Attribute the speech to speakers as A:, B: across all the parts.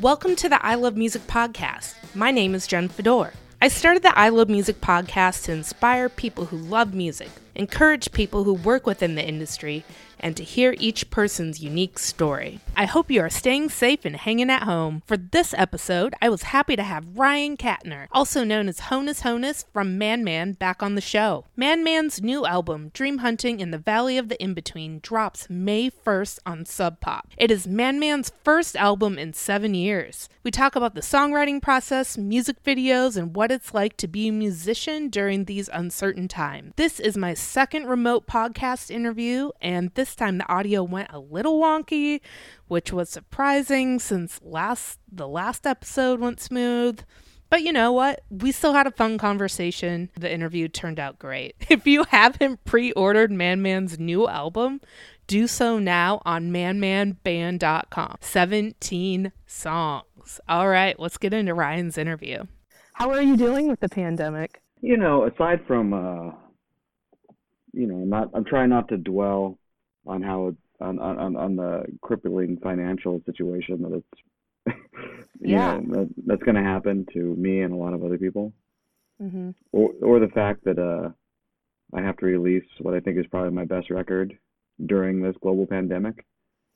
A: Welcome to the I Love Music podcast. My name is Jen Fedor. I started the I Love Music podcast to inspire people who love music, encourage people who work within the industry, and to hear each person's unique story. I hope you are staying safe and hanging at home. For this episode, I was happy to have Ryan Kattner, also known as Honus Honus from Man Man, back on the show. Man Man's new album, Dream Hunting in the Valley of the In Between, drops May 1st on Sub Pop. It is Man Man's first album in seven years. We talk about the songwriting process, music videos, and what it's like to be a musician during these uncertain times. This is my second remote podcast interview, and this time the audio went a little wonky, which was surprising since last the last episode went smooth. But you know what? We still had a fun conversation. The interview turned out great. If you haven't pre-ordered Man Man's new album, do so now on manmanband.com. 17 songs. All right, let's get into Ryan's interview. How are you doing with the pandemic?
B: You know, aside from uh you know, I'm not I'm trying not to dwell on how on on on the crippling financial situation that it's you
A: Yeah.
B: know that, that's going to happen to me and a lot of other people
A: Mm-hmm.
B: or or the fact that uh I have to release what I think is probably my best record during this global pandemic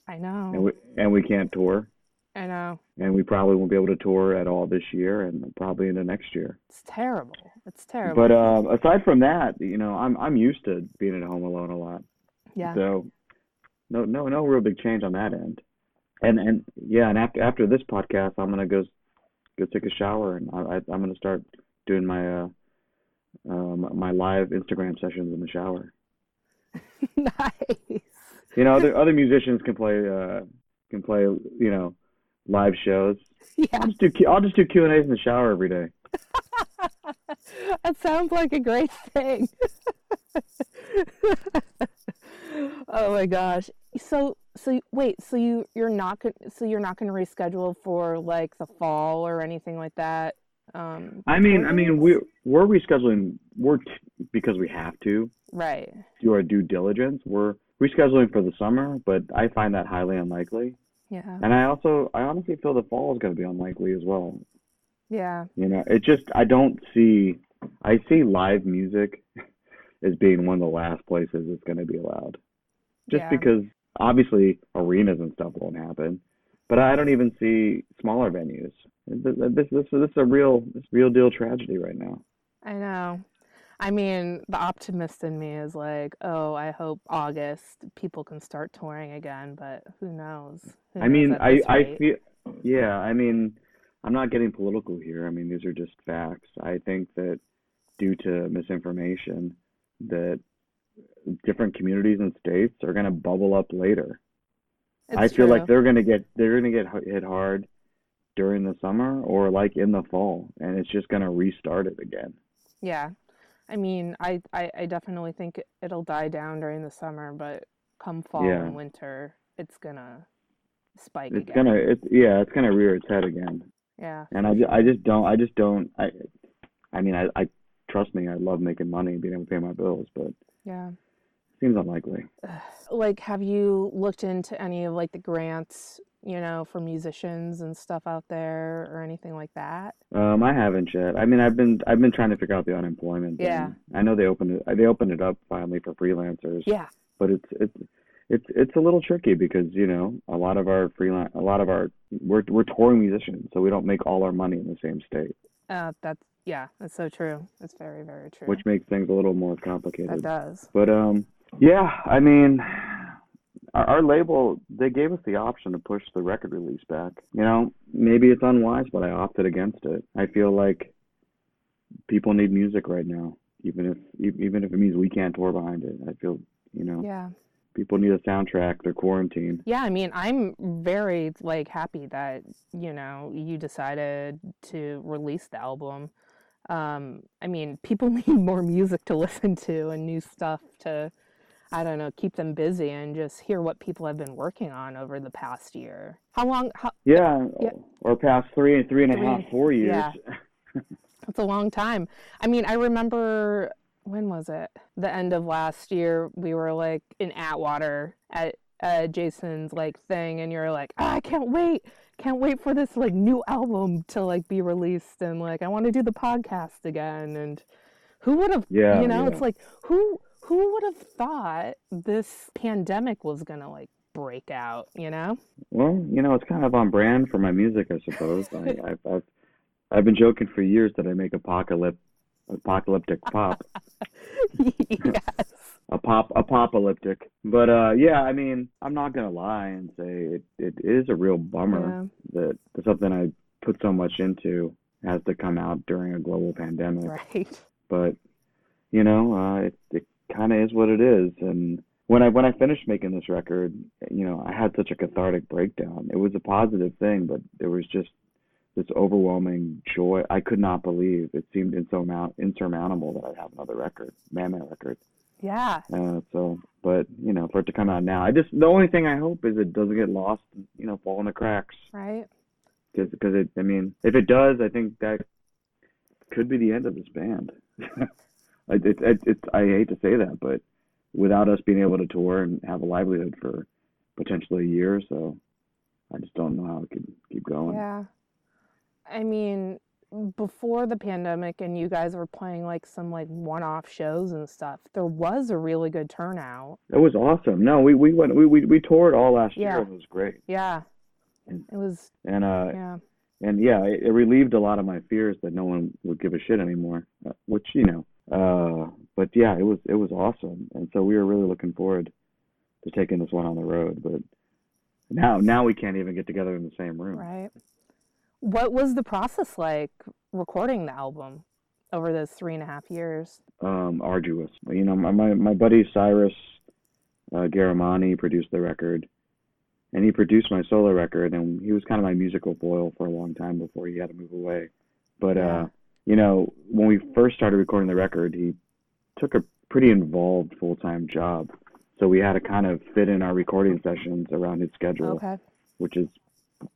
A: I know and
B: we and we can't tour
A: I know.
B: and we probably won't be able to tour at all this year and probably into next year
A: It's terrible. It's terrible.
B: but um aside from that you know I'm I'm used to being at home alone a lot
A: yeah.
B: So no no no real big change on that end. And and yeah, and after after this podcast, I'm gonna go go take a shower and I, I I'm gonna start doing my uh um my live Instagram sessions in the shower.
A: nice.
B: You know, other other musicians can play uh can play you know live shows.
A: Yeah.
B: I'll just do Q- I'll just do Q and A's in the shower every day.
A: that sounds like a great thing. oh my gosh. So so wait, so you you're not going so you're not going to reschedule for like the fall or anything like that? Um
B: I mean I mean we we're rescheduling we're t- because we have to
A: right.
B: do our due diligence. We're rescheduling for the summer, but I find that highly unlikely.
A: Yeah.
B: And I also, I honestly feel the fall is going to be unlikely as well.
A: Yeah.
B: You know, it just, I don't see, I see live music as being one of the last places it's going to be allowed. Just
A: Yeah.
B: because obviously arenas and stuff won't happen, but I don't even see smaller venues. This, this, this, is a real, this real deal tragedy right now.
A: I know. I mean, the optimist in me is like, oh, I hope August people can start touring again, but who knows? Who
B: I mean,
A: at
B: I, I
A: rate?
B: feel, yeah, I mean, I'm not getting political here. I mean, these are just facts. I think that due to misinformation, that different communities and states are going to bubble up later. I
A: It's
B: feel like they're going to get they're going to get hit hard during the summer or like in the fall, and it's just going to restart it again.
A: Yeah. I mean, I, I, I definitely think it- it'll die down during the summer, but come fall
B: Yeah.
A: and winter, it's gonna spike
B: It's
A: again.
B: gonna it's yeah, it's going to rear its head again.
A: Yeah.
B: And I, ju- I just don't I just don't I I mean I, I trust me I love making money and being able to pay my bills but
A: Yeah.
B: seems unlikely
A: Like, have you looked into any of like the grants, you know, for musicians and stuff out there or anything like that?
B: um I haven't yet I mean I've been I've been trying to figure out the unemployment
A: Yeah.
B: thing. I know they opened it they opened it up finally for freelancers
A: Yeah.
B: but it's it's it's it's a little tricky because you know a lot of our freelance a lot of our we're we're touring musicians so we don't make all our money in the same state
A: Uh, that's, yeah, that's so true. That's very, very true.
B: which makes things a little more complicated.
A: It does.
B: But um, yeah, I mean, our, our label they gave us the option to push the record release back. You know, maybe it's unwise, but I opted against it. I feel like people need music right now, even if even if it means we can't tour behind it. I feel you know
A: Yeah.
B: people need a soundtrack. They're quarantined.
A: Yeah, I mean, I'm very like happy that, you know, you decided to release the album. Um, I mean, people need more music to listen to and new stuff to, I don't know, keep them busy and just hear what people have been working on over the past year. How long? How,
B: Yeah,
A: Yeah.
B: or past three and three and a
A: Three
B: half, four years.
A: yeah. It's a long time. I mean, I remember when was it? The end of last year, we were like in Atwater at uh, Jason's like thing, and you're like, ah, I can't wait, can't wait for this like new album to like be released, and like I want to do the podcast again. And who would have,
B: Yeah,
A: you know,
B: yeah.
A: it's like who who would have thought this pandemic was gonna like break out, you know?
B: Well, you know, it's kind of on brand for my music, I suppose. I, I've, I've I've been joking for years that I make apocalyptic apocalyptic pop,
A: yes.
B: A pop apocalyptic. But uh, yeah, I mean, I'm not gonna lie and say it, it is a real bummer that something I put so much into has to come out during a global pandemic.
A: Right.
B: But you know, uh, it it kind of is what it is. And when I when I finished making this record, you know, I had such a cathartic breakdown. It was a positive thing, but there was just this overwhelming joy. I could not believe it seemed insurmount, insurmountable that I'd have another record, Man Man record.
A: Yeah.
B: Uh, so, but you know, for it to come out now, I just the only thing I hope is it doesn't get lost, you know, fall in the cracks.
A: Right.
B: Because because it, I mean, if it does, I think that could be the end of this band. it, it, it, it's I hate to say that, but without us being able to tour and have a livelihood for potentially a year or so, I just don't know how it could keep going.
A: Yeah. I mean, before the pandemic and you guys were playing like some like one-off shows and stuff, there was a really good turnout.
B: It was awesome. No, we we went we we, we toured all last
A: Yeah.
B: year. and It was great.
A: Yeah.
B: And-
A: It was
B: And uh
A: yeah.
B: and yeah, it, it relieved a lot of my fears that no one would give a shit anymore, uh, which you know. Uh, but yeah, it was it was awesome, and so we were really looking forward to taking this one on the road. But now now we can't even get together in the same room.
A: Right. What was the process like recording the album over those three and a half years?
B: Um, arduous. You know, my my, my buddy Cyrus uh, Ghahremani produced the record, and he produced my solo record, and he was kind of my musical foil for a long time before he had to move away. But
A: Yeah.
B: uh, you know, when we first started recording the record, he took a pretty involved full time job, so we had to kind of fit in our recording sessions around his schedule,
A: Okay.
B: which is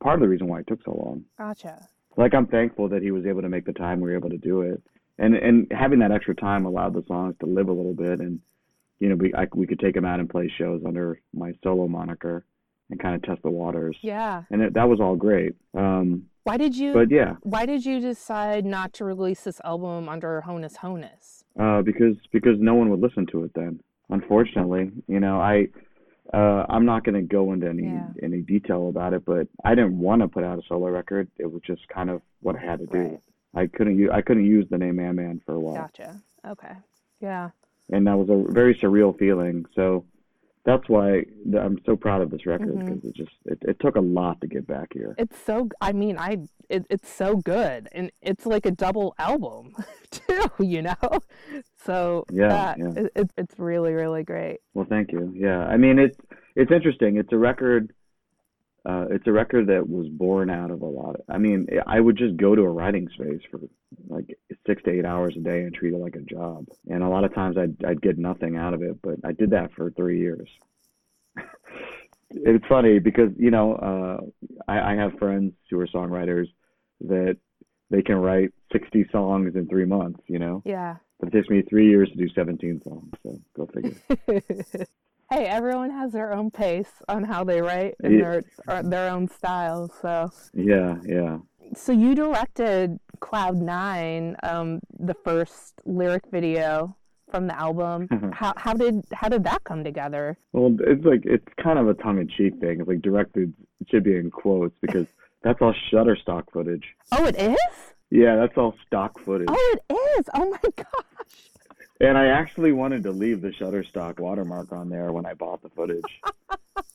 B: part of the reason why it took so long
A: Gotcha.
B: like I'm thankful that he was able to make the time we were able to do it, and and having that extra time allowed the songs to live a little bit, and you know we I, we could take them out and play shows under my solo moniker, and kind of test the waters,
A: Yeah.
B: and it, that was all great. Um,
A: Why did you
B: but yeah,
A: why did you decide not to release this album under Honus Honus?
B: uh, because because no one would listen to it then. Unfortunately, you know I. Uh, I'm not going to go into any
A: Yeah.
B: any detail about it, but I didn't want to put out a solo record. It was just kind of what I had to do.
A: Right.
B: I couldn't u- I couldn't use the name Man Man for a while.
A: Gotcha. Okay. Yeah.
B: and that was a very surreal feeling. So that's why I'm so proud of this record
A: mm-hmm.
B: because it just it, it took a lot to get back here.
A: It's so I mean, I it, it's so good and it's like a double album too, you know? So
B: Yeah,
A: that-
B: yeah.
A: It, it, it's really really great.
B: Well, thank you. Yeah, I mean it's it's interesting. It's a record. Uh, it's a record that was born out of a lot. Of, I mean, I would just go to a writing space for like six to eight hours a day and treat it like a job. And a lot of times I'd I'd get nothing out of it, but I did that for three years. it's funny because you know uh, I, I have friends who are songwriters that they can write 60 songs in three months. You know,
A: Yeah.
B: but it takes me three years to do 17 songs. So go figure.
A: hey, everyone has their own pace on how they write and
B: Yeah.
A: their their own style. So
B: Yeah, yeah.
A: so you directed Cloud Nine, um, the first lyric video from the album. how how did how did that come together?
B: Well, it's like it's kind of a tongue-in-cheek thing. It's like directed it should be in quotes because that's all Shutterstock footage.
A: Oh, it is.
B: Yeah, that's all stock footage.
A: Oh, it is. Oh my gosh.
B: And I actually wanted to leave the Shutterstock watermark on there when I bought the footage.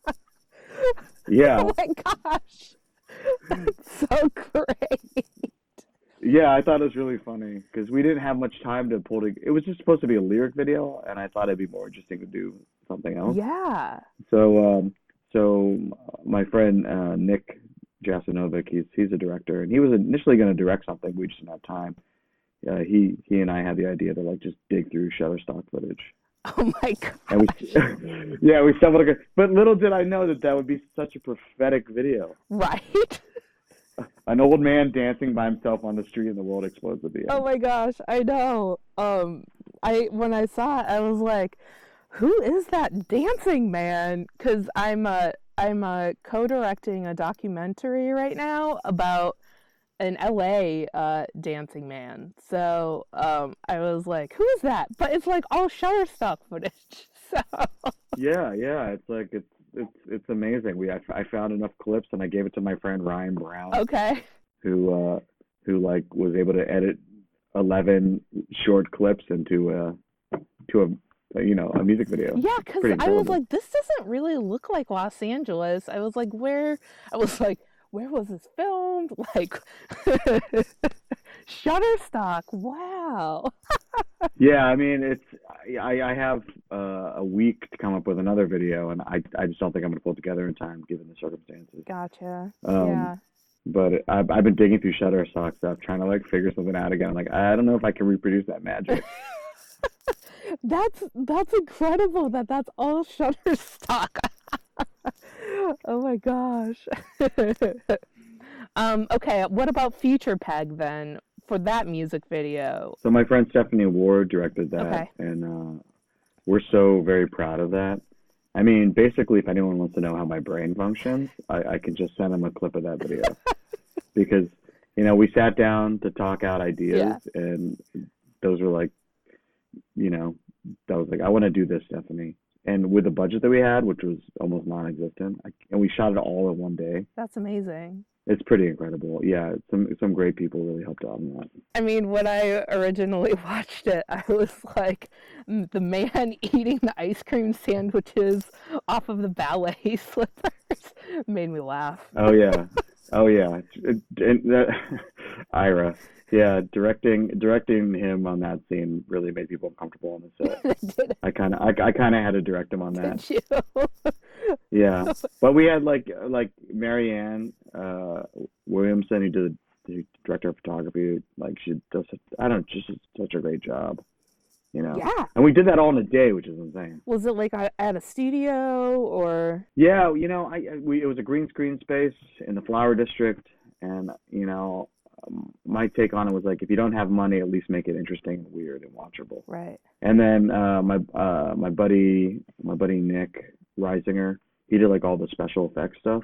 B: yeah,
A: Oh my gosh. That's so great.
B: yeah, I thought it was really funny because we didn't have much time to pull together. It was just supposed to be a lyric video, and I thought it'd be more interesting to do something else.
A: Yeah.
B: So, um, so my friend uh, Nick Jasenovec, he's he's a director, and he was initially going to direct something. We just didn't have time. Uh, he he and I had the idea to like just dig through Shutterstock footage,
A: Oh my god.
B: we yeah we stumbled across. But little did I know that that would be such a prophetic video.
A: Right?
B: An old man dancing by himself on the street, and the world explodes at the end.
A: Oh my gosh, I know. Um I when I saw it, I was like, "Who is that dancing man?" Because I'm a I'm a co-directing a documentary right now about an LA uh, dancing man. So um, I was like, "Who is that?" But it's like all Shutterstock footage. So
B: Yeah, yeah. It's like it's it's it's amazing. We I, I found enough clips and I gave it to my friend Ryan Brown,
A: okay,
B: who uh who like was able to edit eleven short clips into a to a you know a music video.
A: yeah, because I was like, "This doesn't really look like Los Angeles." I was like, "Where?" I was like, "Where was this filmed?" Like Shutterstock. Wow.
B: Yeah, I mean it's I I have uh, a week to come up with another video and I I just don't think I'm gonna pull it together in time given the circumstances.
A: Gotcha.
B: Um,
A: yeah.
B: But I've I've been digging through Shutterstock stuff trying to like figure something out again. I'm like I don't know if I can reproduce that magic.
A: That's that's incredible that that's all Shutterstock. Oh my gosh. um, okay, what about Future Peg then for that music video?
B: So my friend Stephanie Ward directed that,
A: Okay.
B: and uh, we're so very proud of that. I mean, basically, if anyone wants to know how my brain functions, I, I can just send them a clip of that video because you know we sat down to talk out ideas,
A: Yeah.
B: and those were like, you know, that was like I want to do this, Stephanie. And with the budget that we had, which was almost non-existent, I, and we shot it all in one day.
A: That's amazing.
B: It's pretty incredible. Yeah, some some great people really helped out on that.
A: I mean, when I originally watched it, I was like, "Mm, the man eating the ice cream sandwiches off of the ballet slippers made me laugh.
B: Oh yeah, oh yeah. And that, Ira, yeah, directing directing him on that scene really made people uncomfortable on the set. I kind of I, I kind of had to direct him on that.
A: did you?
B: Yeah, but we had like like Marianne uh, Williamson who did the director of photography. Like she does, I don't just such a great job, you know.
A: yeah.
B: And we did that all in a day, which is insane.
A: Was it like at a studio or?
B: Yeah, you know, I- we it was a green screen space in the Flower District, and you know, um, my take on it was like if you don't have money, at least make it interesting and weird and watchable.
A: Right.
B: And then uh, my uh, my buddy my buddy Nick Reisinger, he did like all the special effects stuff,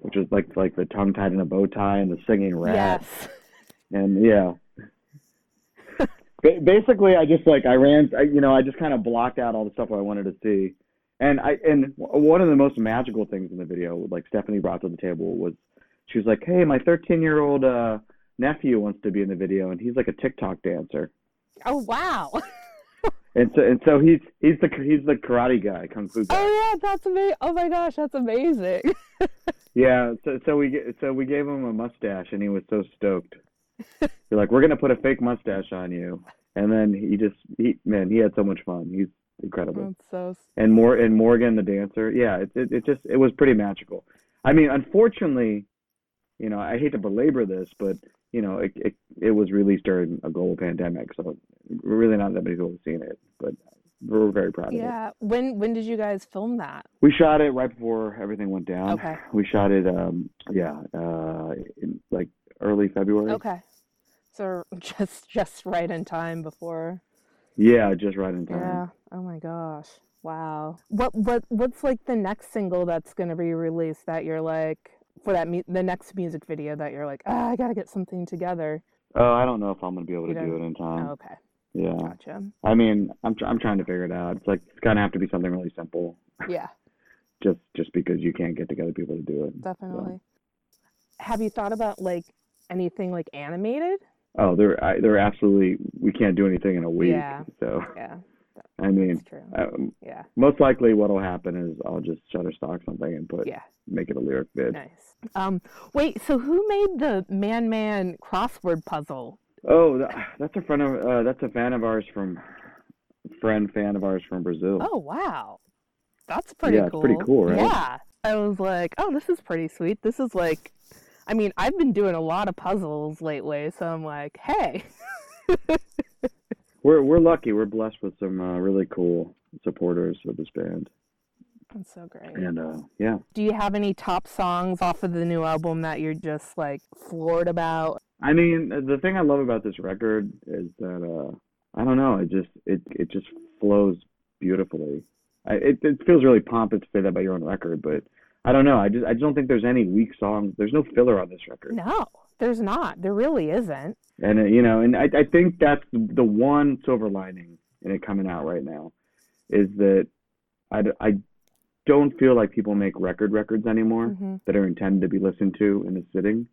B: which was like like the tongue tied in a bow tie and the singing rat,
A: Yes.
B: and yeah. Ba- Basically, I just like I ran, I, you know, I just kind of blocked out all the stuff I wanted to see, and I and one of the most magical things in the video, like Stephanie brought to the table, was she was like, "Hey, my 13 year old uh, nephew wants to be in the video, and he's like a TikTok dancer."
A: Oh wow.
B: And so and so he's he's the he's the karate guy, kung fu guy.
A: Oh yeah, that's amazing. Oh my gosh, that's amazing.
B: Yeah, so so we so we gave him a mustache, and he was so stoked. They're like, "We're gonna put a fake mustache on you," and then he just he man, he had so much fun. He's incredible.
A: That's so.
B: And more and Morgan the dancer, yeah, it, it it just it was pretty magical. I mean, unfortunately, you know, I hate to belabor this, but you know, it it, it was released during a global pandemic, so really not that many people have seen it, but we're very proud of it.
A: Yeah. When when did you guys film that?
B: We shot it right before everything went down.
A: Okay.
B: We shot it, um, yeah, uh, in like early February.
A: Okay. So just just right in time before.
B: Yeah, just right in time.
A: Yeah. Oh my gosh. Wow. What what what's like the next single that's gonna be released that you're like for that mu- the next music video that you're like ah I gotta get something together.
B: Oh, I don't know if I'm gonna be able to do it in time.
A: Oh, okay.
B: Yeah.
A: Gotcha.
B: I mean, I'm tr- I'm trying to figure it out. It's like it's gonna have to be something really simple,
A: Yeah.
B: just just because you can't get together people to do it.
A: Definitely. Have you thought about like anything like animated?
B: Oh, they're I, they're absolutely. We can't do anything in a week.
A: Yeah.
B: So
A: Yeah.
B: I mean, um,
A: Yeah.
B: most likely what'll happen is I'll just shutterstock something and put
A: Yeah.
B: make it a lyric vid.
A: Nice. Um, wait. So who made the man man crossword puzzle?
B: Oh, that, that's a friend of uh, that's a fan of ours from friend fan of ours from Brazil.
A: Oh wow, that's pretty
B: Yeah,
A: cool.
B: pretty cool, right?
A: Yeah. I was like, oh, this is pretty sweet. This is like, I mean, I've been doing a lot of puzzles lately, so I'm like, hey.
B: We're we're lucky. We're blessed with some uh, really cool supporters of this band,
A: That's so great.
B: and uh, yeah.
A: Do you have any top songs off of the new album that you're just like floored about?
B: I mean, the thing I love about this record is that uh, I don't know. It just it it just flows beautifully. I, it it feels really pompous to say that about your own record, but I don't know. I just I just don't think there's any weak songs. There's no filler on this record.
A: No, there's not. There really isn't.
B: And uh, you know, and I I think that's the one silver lining in it coming out right now, is that I I don't feel like people make record records anymore
A: hmm
B: that are intended to be listened to in a sitting,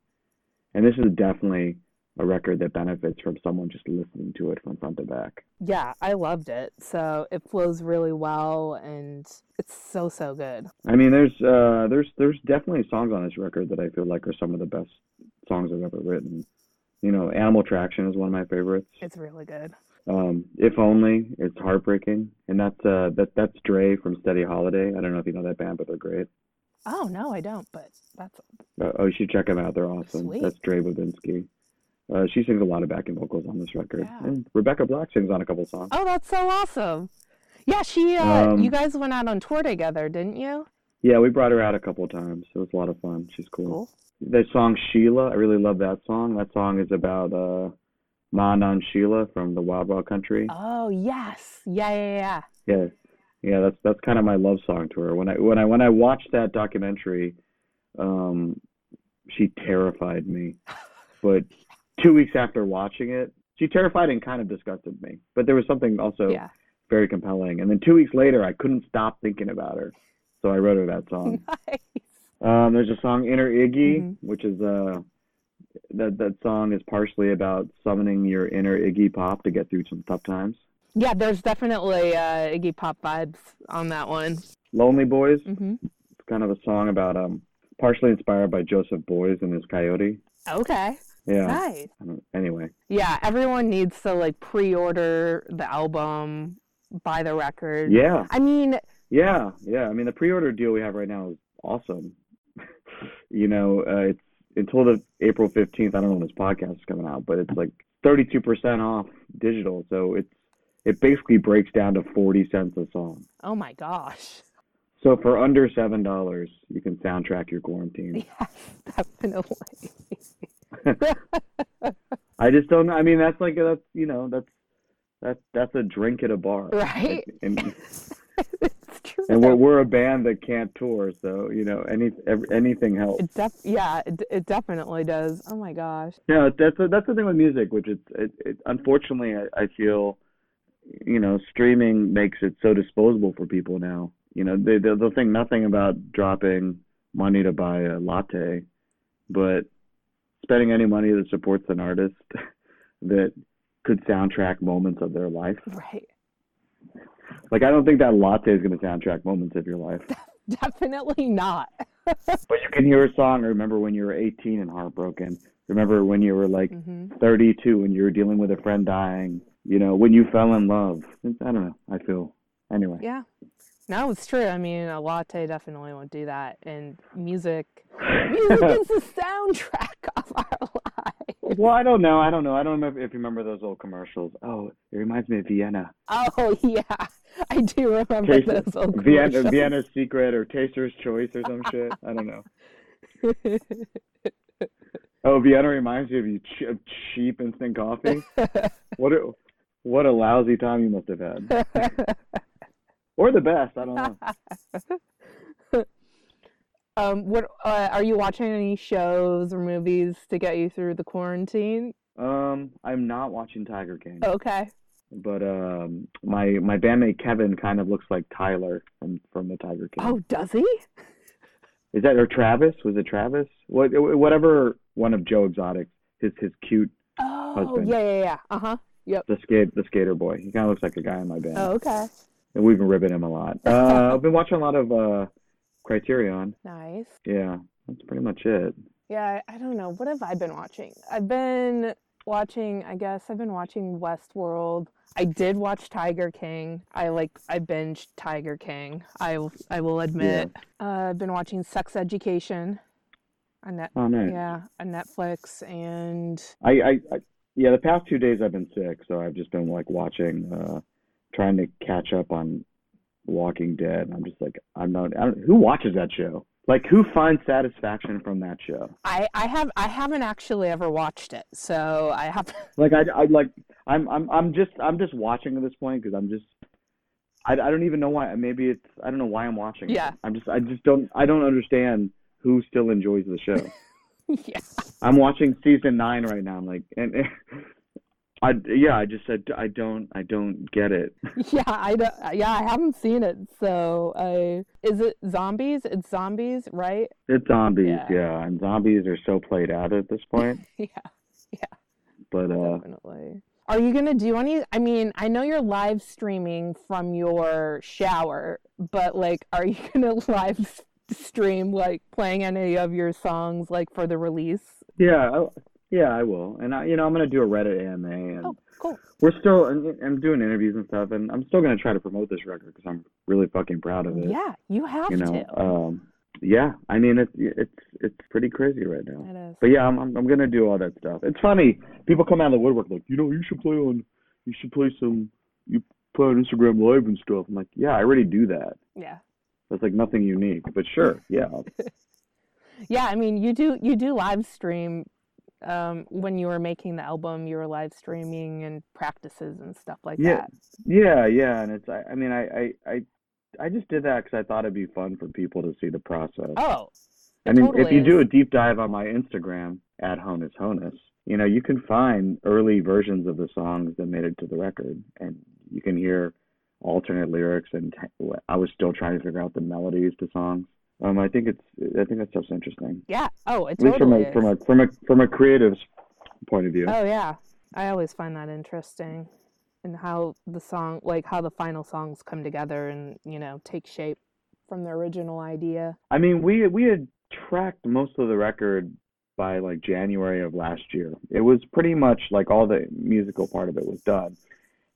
B: and this is definitely a record that benefits from someone just listening to it from front to back.
A: Yeah, I loved it. So it flows really well, and it's so so good.
B: I mean, there's uh, there's there's definitely songs on this record that I feel like are some of the best songs I've ever written. You know, Animal Traction is one of my favorites.
A: It's really good.
B: Um, if only it's heartbreaking, and that's uh that that's Dre from Steady Holiday. I don't know if you know that band, but they're great.
A: Oh no, I don't. But that's
B: Uh, oh, you should check them out. They're awesome.
A: Sweet.
B: That's Dre Babinski. Uh, she sings a lot of backing vocals on this record,
A: Yeah.
B: and Rebecca Black sings on a couple songs.
A: oh, that's so awesome. Yeah, she. Uh,
B: Um,
A: you guys went out on tour together, didn't you?
B: Yeah, we brought her out a couple of times. It was a lot of fun. She's cool.
A: Cool.
B: The song Sheila, I really love that song. That song is about uh, Ma Anand Sheela from the Wild Wild Country.
A: Oh yes, yeah, yeah, yeah.
B: Yeah, yeah, that's that's kind of my love song to her. When I when I when I watched that documentary, um, she terrified me. But two weeks after watching it, she terrified and kind of disgusted me. But there was something also
A: Yeah.
B: very compelling. And then two weeks later, I couldn't stop thinking about her, so I wrote her that song.
A: Nice.
B: Um, there's a song Inner Iggy,
A: Mhm.
B: which is uh that that song is partially about summoning your inner Iggy Pop to get through some tough times.
A: Yeah, there's definitely uh, Iggy Pop vibes on that one.
B: Lonely Beuys,
A: hmm
B: it's kind of a song about um partially inspired by Joseph Beuys and his Coyote.
A: Okay,
B: Yeah.
A: nice.
B: Anyway,
A: Yeah, everyone needs to like pre-order the album, buy the record.
B: yeah,
A: I mean,
B: yeah, yeah. I mean, the pre-order deal we have right now is awesome. you know, uh, it's until the April 15th. I don't know when this podcast is coming out, but it's like 32% off digital. So it's it basically breaks down to 40 cents a song.
A: oh my gosh.
B: So for under seven dollars, you can soundtrack your quarantine.
A: Yes, definitely.
B: I just don't. I mean, that's like that's you know that's that's that's a drink at a bar,
A: Right.
B: And
A: true.
B: And we're we're a band that can't tour, so you know any every, anything helps.
A: It def- yeah, it, it definitely does. Oh my gosh.
B: Yeah, that's the that's the thing with music, which it's it, it unfortunately I, I feel, you know, streaming makes it so disposable for people now. You know, they they'll, they'll think nothing about dropping money to buy a latte, but spending any money that supports an artist that could soundtrack moments of their life.
A: Right.
B: Like I don't think that latte is going to soundtrack moments of your life.
A: Definitely not.
B: But you can hear a song. Remember when you were 18 and heartbroken. Remember when you were like
A: hmm
B: 32 and you were dealing with a friend dying. You know, when you fell in love. I don't know. I feel anyway.
A: Yeah. No, it's true. I mean, a latte definitely won't do that. And music, music is the soundtrack of our lives.
B: Well, I don't know. I don't know. I don't know if, you remember those old commercials. Oh, it reminds me of Vienna.
A: Oh yeah, I do remember
B: Taste-
A: those old commercials. Vienna.
B: Vienna's Secret or Taster's Choice or some shit. I don't know. Oh, Vienna reminds me of you ch- of cheap instant coffee. What a what a lousy time you must have had, or the best. I don't know.
A: Um, what uh, are you watching any shows or movies to get you through the quarantine?
B: Um, I'm not watching Tiger King,
A: Okay.
B: but um, my my bandmate Kevin kind of looks like Tyler from from the Tiger King.
A: Oh, does he?
B: Is that or Travis? Was it Travis? What whatever one of Joe Exotic's his his cute
A: Oh,
B: Husband.
A: yeah, yeah, yeah. Uh huh.
B: Yep the skate the skater boy. He kind of looks like a guy in my band,
A: Oh, okay.
B: and we've been ribbing him a lot. Uh, I've been watching a lot of uh, Criterion.
A: Nice.
B: Yeah, that's pretty much it.
A: Yeah, I don't know. What have I been watching? I've been watching, I guess I've been watching Westworld. I did watch Tiger King. I like I binged Tiger King. I will I will admit. Yeah. Uh, I've been watching Sex Education on net
B: Oh, nice.
A: yeah, on Netflix and
B: I, I, I yeah, the past two days I've been sick, so I've just been like watching, uh, trying to catch up on Walking Dead. I'm just like, I'm not. I don't, who watches that show? Like, who finds satisfaction from that show?
A: I I have I haven't actually ever watched it. So I have
B: Like, I, I like, I'm I'm I'm just I'm just watching at this point because I'm just I, I don't even know why. Maybe it's I don't know why I'm watching.
A: Yeah.
B: It. I'm just I just don't I don't understand who still enjoys the show.
A: yeah.
B: I'm watching season nine right now. I'm like, and, I yeah, I just said I don't I don't get it.
A: Yeah, I don't, yeah, I haven't seen it. So, I is it zombies? It's zombies, right?
B: It's zombies,
A: Yeah.
B: yeah, and zombies are so played out at this point.
A: yeah, Yeah.
B: But uh,
A: definitely. Are you gonna do any? I mean, I know you're live streaming from your shower, but like, are you gonna live stream like playing any of your songs like for the release?
B: yeah, I, yeah, I will, and I you know I'm gonna do a Reddit AMA, and
A: Oh, cool.
B: we're still and I'm doing interviews and stuff, and I'm still gonna try to promote this record because I'm really fucking proud of it.
A: Yeah, you have
B: you know,
A: to.
B: um, yeah, I mean it's it's it's pretty crazy right now.
A: it is.
B: But yeah, I'm, I'm I'm gonna do all that stuff. It's funny. People come out of the woodwork like, you know, you should play on, you should play some, you play on Instagram Live and stuff. I'm like, yeah, I already do that.
A: Yeah.
B: That's like nothing unique. But sure, yeah,
A: Yeah, I mean, you do you do live stream um when you were making the album, you were live streaming and practices and stuff like
B: Yeah.
A: that.
B: yeah, yeah. And it's, I, I mean, I, I, I, just did that because I thought it'd be fun for people to see the process.
A: Oh.
B: I mean,
A: totally
B: if you do a deep dive on my Instagram at Honus Honus, you know, you can find early versions of the songs that made it to the record, and you can hear alternate lyrics. And t- I was still trying to figure out the melodies to songs. Um, I think it's, I think that stuff's interesting.
A: Yeah. Oh, it
B: At least from
A: totally
B: a from a from a from a creative's point of view.
A: Oh yeah. I always find that interesting and how the song like how the final songs come together and, you know, take shape from the original idea.
B: I mean, we we had tracked most of the record by like January of last year. It was pretty much like all the musical part of it was done,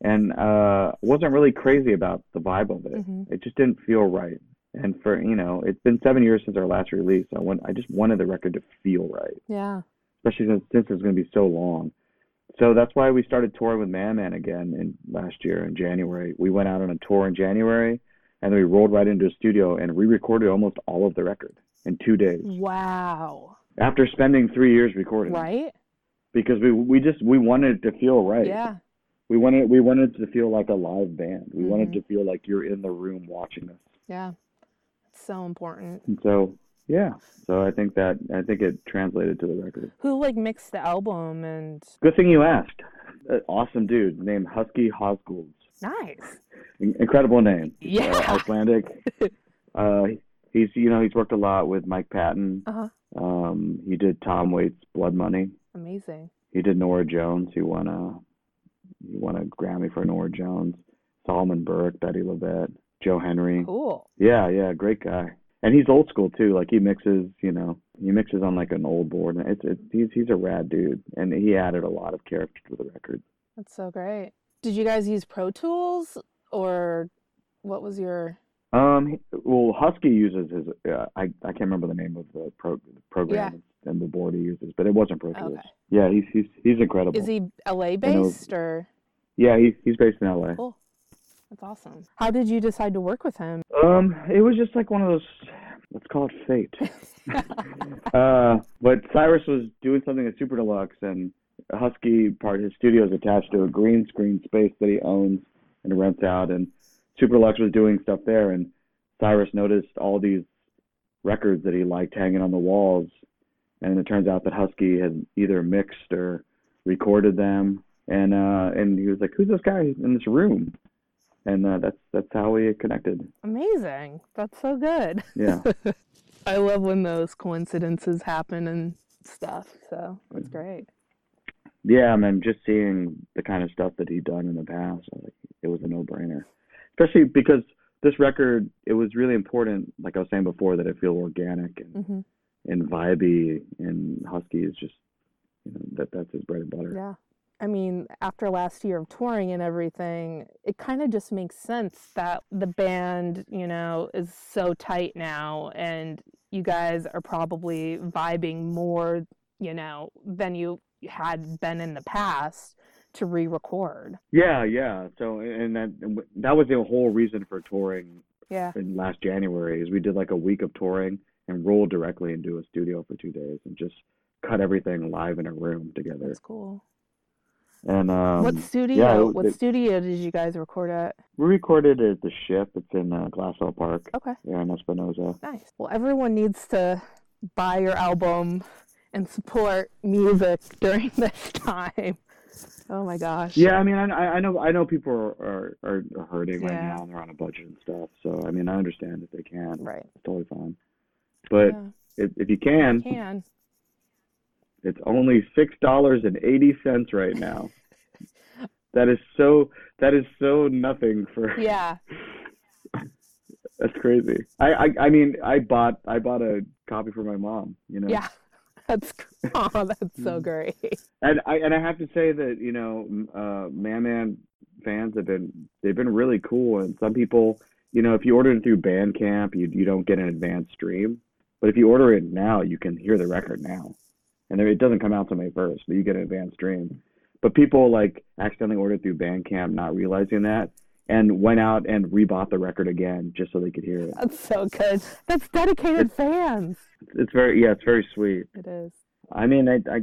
B: and uh, wasn't really crazy about the vibe of it.
A: Mhm.
B: It just didn't feel right. And for you know, it's been seven years since our last release. I want I just wanted the record to feel right,
A: Yeah.
B: especially since since it's going to be so long. So that's why we started touring with Man Man again in last year in January. We went out on a tour in January, and then we rolled right into a studio and re-recorded almost all of the record in two days
A: Wow.
B: after spending three years recording.
A: Right?
B: Because we we just we wanted it to feel right.
A: Yeah.
B: We wanted we wanted it to feel like a live band. We wanted
A: Mhm.
B: to feel like you're in the room watching us.
A: Yeah. So important.
B: And so yeah. So I think that I think it translated to the record.
A: Who like mixed the album and
B: Good thing you asked. An awesome dude named Husky Höskulds.
A: nice.
B: In- Incredible name.
A: Yeah.
B: Uh, Icelandic. uh, he's you know he's worked a lot with Mike Patton.
A: Uh-huh.
B: Um, he did Tom Waits' Blood Money.
A: Amazing.
B: He did Norah Jones. He won a he won a Grammy for Norah Jones. Solomon Burke, Bettye LaVette, Joe Henry.
A: Cool.
B: Yeah, yeah, great guy. And he's old school too. Like he mixes, you know, he mixes on like an old board. And It's it's he's he's a rad dude, and he added a lot of character to the record.
A: That's so great. Did you guys use Pro Tools or what was your
B: Um, well, Husky uses his. Uh, I I can't remember the name of the pro, program and the board he uses, but it wasn't Pro Tools.
A: Okay.
B: Yeah, he's he's he's incredible.
A: Is he LA based or
B: Yeah, he's he's based in L.A.
A: cool? That's awesome. How did you decide to work with him?
B: Um, it was just like one of those. Let's call it fate. uh, but Cyrus was doing something at Super Deluxe, and Husky part his studio is attached to a green screen space that he owns and rents out, and Super Deluxe was doing stuff there, and Cyrus noticed all these records that he liked hanging on the walls, and it turns out that Husky had either mixed or recorded them, and uh, and he was like, "Who's this guy in this room?" And uh, that's that's how we connected.
A: Amazing. That's so good.
B: Yeah.
A: I love when those coincidences happen and stuff. So that's
B: Mhm.
A: great.
B: Yeah, I mean, just seeing the kind of stuff that he'd done in the past, like it was a no-brainer. Especially because this record, it was really important, like I was saying before, that it feel organic and,
A: hmm
B: and vibey. And Husky is just, you know, that that's his bread and butter.
A: Yeah. I mean, after last year of touring and everything, it kind of just makes sense that the band, you know, is so tight now and you guys are probably vibing more, you know, than you had been in the past to re-record.
B: Yeah, yeah. So and that that was the whole reason for touring
A: Yeah.
B: in last January is we did like a week of touring and rolled directly into a studio for two days and just cut everything live in a room together.
A: That's cool.
B: And um,
A: what studio?
B: yeah,
A: what studio did you guys record at?
B: we recorded at the Ship. It's in uh, Glassell Park,
A: Okay,
B: here in Espinosa.
A: nice. Well, everyone needs to buy your album and support music during this time. Oh my gosh.
B: Yeah, I mean, I, I know, I know people are are, are hurting right
A: Yeah.
B: now, and they're on a budget and stuff. So, I mean, I understand if they can.
A: Right.
B: It's totally fine. But
A: Yeah,
B: if, if you can,
A: can.
B: It's only six dollars and eighty cents right now. that is so. That is so nothing for.
A: Yeah.
B: That's crazy. I, I I mean, I bought I bought a copy for my mom. You know.
A: Yeah. That's oh, that's so great.
B: And I and I have to say that you know, uh, Man Man fans have been they've been really cool. And some people, you know, if you order it through Bandcamp, you you don't get an advanced stream. But if you order it now, you can hear the record now, and there- it doesn't come out till May first, but you get an advanced stream. But people like accidentally ordered through Bandcamp, not realizing that, and went out and rebought the record again just so they could hear it.
A: That's so good. That's dedicated fans.
B: It's very yeah, it's very sweet.
A: It is.
B: I mean, I, I,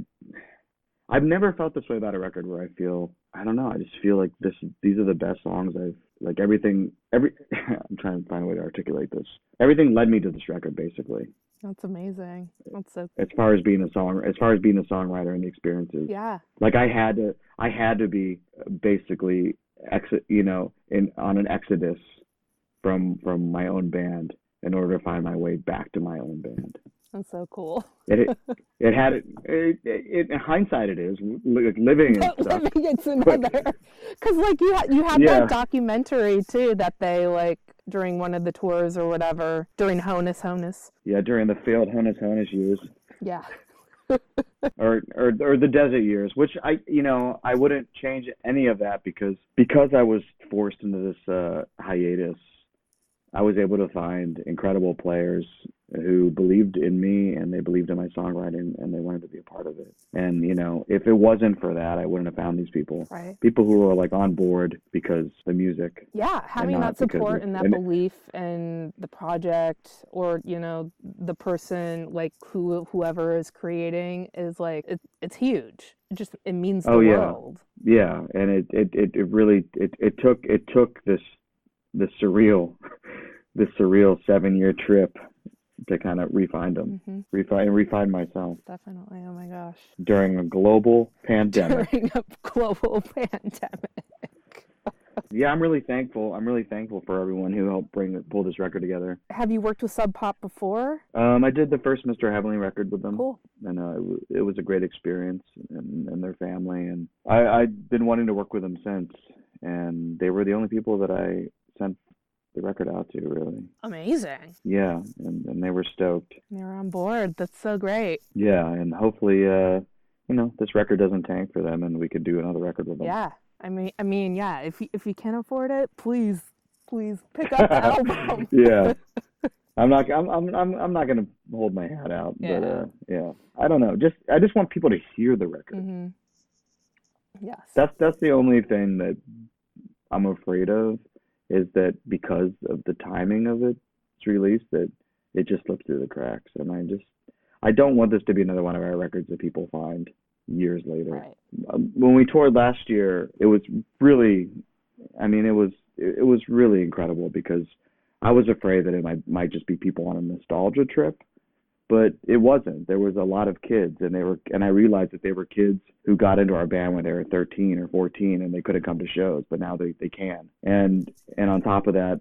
B: I've never felt this way about a record where I feel, I don't know, I just feel like this, these are the best songs I've, like everything, every, I'm trying to find a way to articulate this. Everything led me to this record, basically,
A: That's amazing. That's so
B: as far as being a song, as far as being a songwriter and the experiences.
A: yeah.
B: Like I had to, I had to be basically exit, you know, in on an exodus from from my own band in order to find my way back to my own band.
A: That's so cool.
B: It it, it had it, it, it. In hindsight, it is li- living and stuff.
A: living it's another because like you had you had
B: Yeah.
A: that documentary too that they like during one of the tours or whatever during Honus Honus.
B: Yeah, during the failed Honus Honus years,
A: Yeah.
B: or, or or the desert years, which I you know I wouldn't change any of that because because I was forced into this uh, hiatus, I was able to find incredible players who believed in me and they believed in my songwriting and they wanted to be a part of it. And you know, if it wasn't for that, I wouldn't have found these people.
A: Right.
B: People who were like on board because the music.
A: Yeah, having that support and that
B: and-
A: belief in the project or you know the person like who whoever is creating is like it, it's huge. It just it means oh, the
B: Oh, yeah.
A: world.
B: Yeah, and it it it, it really it, it took it took this this surreal this surreal seven year trip to kind of refine them,
A: hmm
B: refine refine myself
A: Definitely. Oh my gosh.
B: during a global pandemic.
A: During a global pandemic.
B: yeah, I'm really thankful. I'm really thankful for everyone who helped bring pull this record together.
A: Have you worked with Sub Pop before?
B: Um, I did the first Mr. Heavenly record with them.
A: Cool.
B: and uh, it, w- it was a great experience and, and their family and I, I've been wanting to work with them since and they were the only people that I sent the record out to really
A: Amazing.
B: yeah and, and they were stoked
A: they were on board. That's so great.
B: yeah and hopefully uh you know this record doesn't tank for them and we could do another record with them
A: Yeah. I mean I mean, yeah, if you if you can afford it, please please pick up the album.
B: yeah I'm not I'm, I'm I'm I'm not gonna hold my hat out but
A: Yeah.
B: uh yeah I don't know just I just want people to hear the record
A: mm-hmm. Yes.
B: that's that's the only thing that I'm afraid of is that because of the timing of its release that it just slips through the cracks and I just I don't want this to be another one of our records that people find years later.
A: right.
B: Um, when we toured last year, it was really I mean it was it was really incredible because I was afraid that it might might just be people on a nostalgia trip but it wasn't. There was a lot of kids, and they were, and I realized that they were kids who got into our band when they were 13 or 14, and they couldn't come to shows, but now they they can. And and on top of that,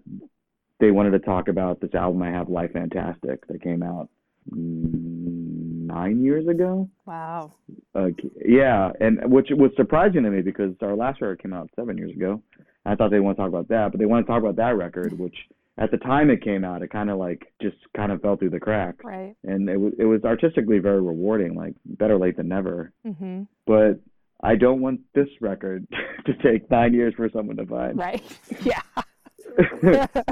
B: they wanted to talk about this album I have, Life Fantastic, that came out nine years ago.
A: Wow.
B: Uh, yeah, and which was surprising to me because our last record came out seven years ago. I thought they want to talk about that, but they want to talk about that record, which at the time it came out, it kind of like just kind of fell through the cracks
A: Right.
B: and it was it was artistically very rewarding, like better late than never.
A: hmm
B: But I don't want this record to take nine years for someone to find
A: Right. Yeah.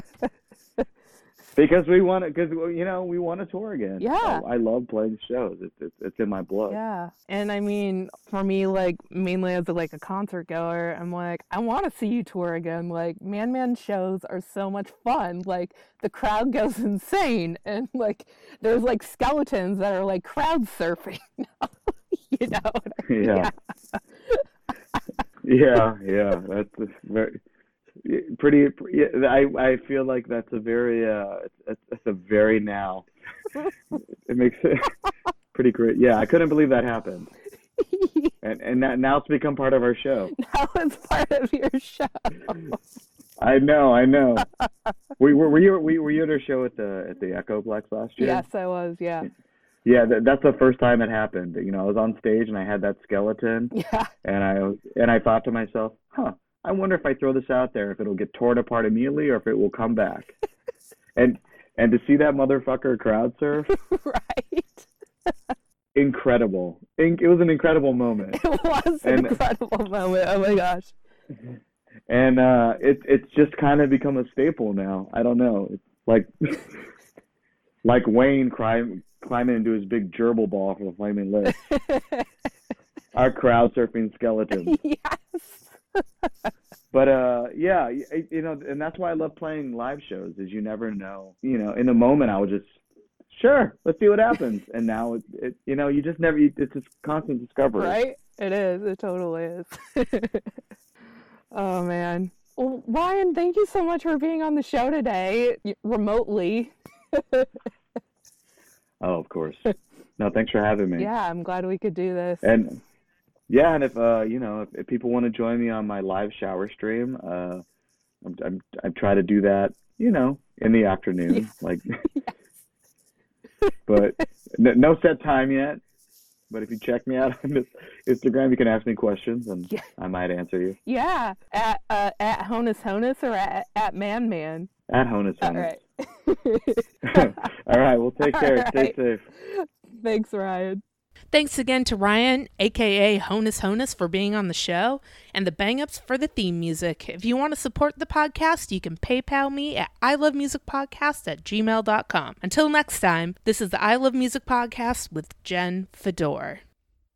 B: because we want to because you know we want to tour again.
A: Yeah.
B: I, I love playing shows. It's, it's it's in my blood.
A: Yeah. And I mean, for me, like mainly as a, like a concert goer, I'm like, I want to see you tour again. Like, Man Man shows are so much fun. Like the crowd goes insane, and like there's like skeletons that are like crowd surfing. you know?
B: Yeah. yeah, yeah, that's very pretty. Yeah, I I feel like that's a very uh, it's, it's a very now. it makes it pretty great. Yeah, I couldn't believe that happened. and and that, now it's become part of our show.
C: Now it's part of your show.
B: I know, I know. we were were you were, were you at our show at the at the Echoplex last year?
C: Yes, I was. Yeah.
B: Yeah, that, that's the first time it happened. You know, I was on stage and I had that skeleton.
C: Yeah.
B: And I and I thought to myself, huh, I wonder if I throw this out there, if it'll get torn apart immediately or if it will come back. and and to see that motherfucker crowd surf,
C: right.
B: incredible. It was an incredible moment.
C: It was an and, incredible moment. Oh my gosh.
B: And uh, it's it's just kind of become a staple now. I don't know. It's like like Wayne climb, climbing into his big gerbil ball for the flaming lips. Our crowd surfing skeleton.
C: Yes.
B: But uh, yeah, you know, and that's why I love playing live shows. Is you never know. You know, in the moment, I would just sure, let's see what happens. And now it, it you know, you just never. It's just constant discovery.
C: Right. It is. It totally is. oh man. Well, Ryan, thank you so much for being on the show today remotely.
B: Oh, of course. no, thanks for having me.
C: Yeah, I'm glad we could do this.
B: And yeah, and if uh, you know, if, if people want to join me on my live shower stream, uh, I'm, I'm I try to do that, you know, in the afternoon, yes. like. but no, no set time yet. But if you check me out on this Instagram, you can ask me questions, and yeah. I might answer you.
C: Yeah, at uh, at Honus Honus or at at Man Man.
B: At Honus Honus.
C: All right.
B: All right. Well, take care. Right. Stay safe.
C: Thanks, Ryan.
A: Thanks again to Ryan, aka Honus Honus, for being on the show, and the Bang Ups for the theme music. If you want to support the podcast, you can PayPal me at I Love Music Podcast at gmail.com. Until next time, this is the I Love Music Podcast with Jen Fedor.